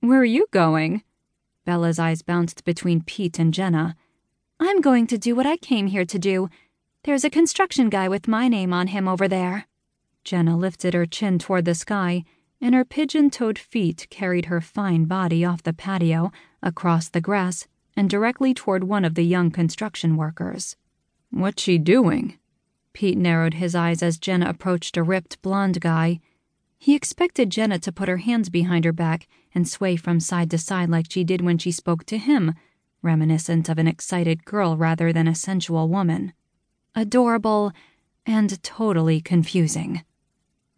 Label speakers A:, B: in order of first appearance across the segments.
A: Where are you going? Bella's eyes bounced between Pete and Jenna.
B: I'm going to do what I came here to do. There's a construction guy with my name on him over there.
A: Jenna lifted her chin toward the sky, and her pigeon toed feet carried her fine body off the patio, across the grass, and directly toward one of the young construction workers. What's she doing? Pete narrowed his eyes as Jenna approached a ripped blonde guy. He expected Jenna to put her hands behind her back and sway from side to side like she did when she spoke to him, reminiscent of an excited girl rather than a sensual woman. Adorable and totally confusing.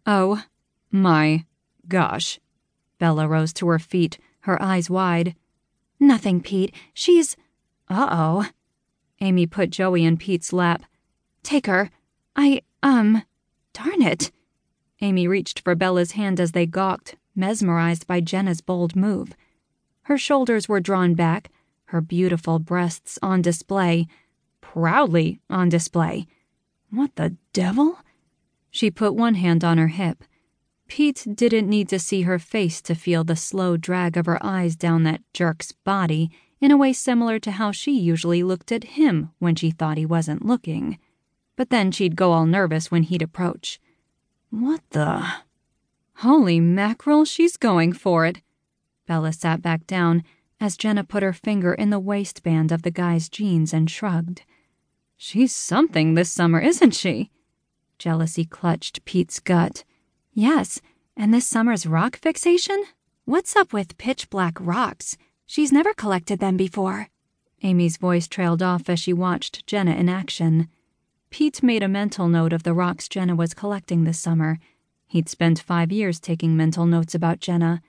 A: Oh my gosh. Bella rose to her feet, her eyes wide.
B: Nothing, Pete. She's.
A: Uh oh. Amy put Joey in Pete's lap.
B: Take her. I, um. Darn it.
A: Amy reached for Bella's hand as they gawked, mesmerized by Jenna's bold move. Her shoulders were drawn back, her beautiful breasts on display, proudly on display. What the devil? She put one hand on her hip. Pete didn't need to see her face to feel the slow drag of her eyes down that jerk's body in a way similar to how she usually looked at him when she thought he wasn't looking. But then she'd go all nervous when he'd approach. What the? Holy mackerel, she's going for it. Bella sat back down as Jenna put her finger in the waistband of the guy's jeans and shrugged. She's something this summer, isn't she? Jealousy clutched Pete's gut.
B: Yes, and this summer's rock fixation? What's up with pitch black rocks? She's never collected them before.
A: Amy's voice trailed off as she watched Jenna in action. Pete made a mental note of the rocks Jenna was collecting this summer. He'd spent five years taking mental notes about Jenna.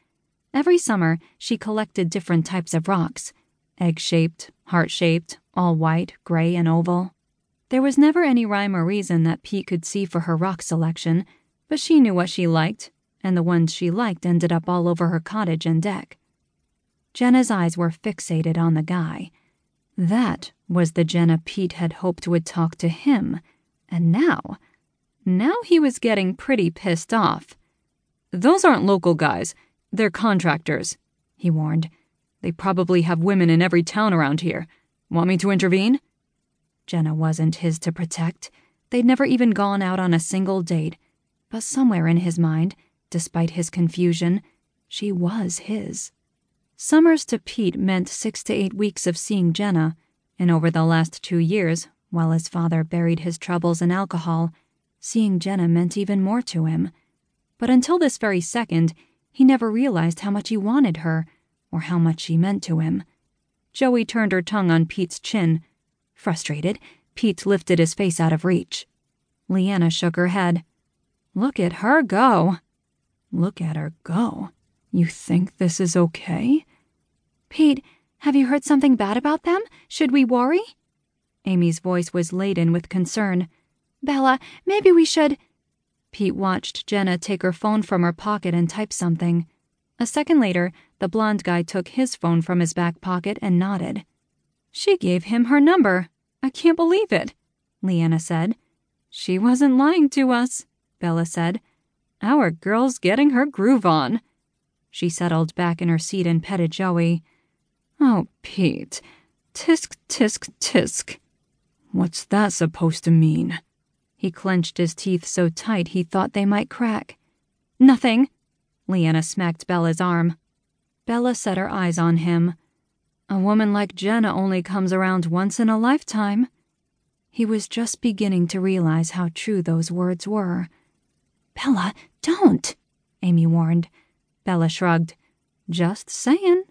A: Every summer, she collected different types of rocks egg shaped, heart shaped, all white, gray, and oval. There was never any rhyme or reason that Pete could see for her rock selection, but she knew what she liked, and the ones she liked ended up all over her cottage and deck. Jenna's eyes were fixated on the guy. That was the Jenna Pete had hoped would talk to him, and now, now he was getting pretty pissed off. Those aren't local guys. They're contractors, he warned. They probably have women in every town around here. Want me to intervene? Jenna wasn't his to protect. They'd never even gone out on a single date. But somewhere in his mind, despite his confusion, she was his. Summers to Pete meant six to eight weeks of seeing Jenna, and over the last two years, while his father buried his troubles in alcohol, seeing Jenna meant even more to him. But until this very second, he never realized how much he wanted her, or how much she meant to him. Joey turned her tongue on Pete's chin. Frustrated, Pete lifted his face out of reach. Leanna shook her head. Look at her go. Look at her go. You think this is okay?
B: Pete, have you heard something bad about them? Should we worry?
A: Amy's voice was laden with concern.
B: Bella, maybe we should.
A: Pete watched Jenna take her phone from her pocket and type something. A second later, the blond guy took his phone from his back pocket and nodded. She gave him her number. I can't believe it, Leanna said. She wasn't lying to us, Bella said. Our girl's getting her groove on. She settled back in her seat and petted Joey. Oh, Pete. Tisk, tisk, tisk. What's that supposed to mean? He clenched his teeth so tight he thought they might crack. Nothing. Leanna smacked Bella's arm. Bella set her eyes on him. A woman like Jenna only comes around once in a lifetime. He was just beginning to realize how true those words were.
B: Bella, don't, Amy warned.
A: Bella shrugged. Just saying.